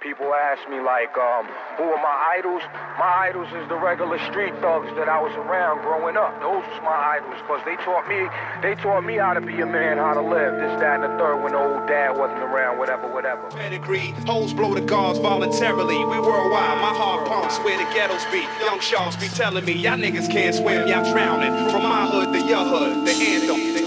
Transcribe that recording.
People ask me like, um, who are my idols? My idols is the regular street thugs that I was around growing up. Those was my idols, cause they taught me, they taught me how to be a man, how to live. This, that, and the third when the old dad wasn't around, whatever, whatever. Pedigree, hoes blow the guards voluntarily. We worldwide, my heart pumps where the ghettos be. Young sharks be telling me, y'all niggas can't swim, y'all drowning. From my hood to your hood, the anthem, the anthem.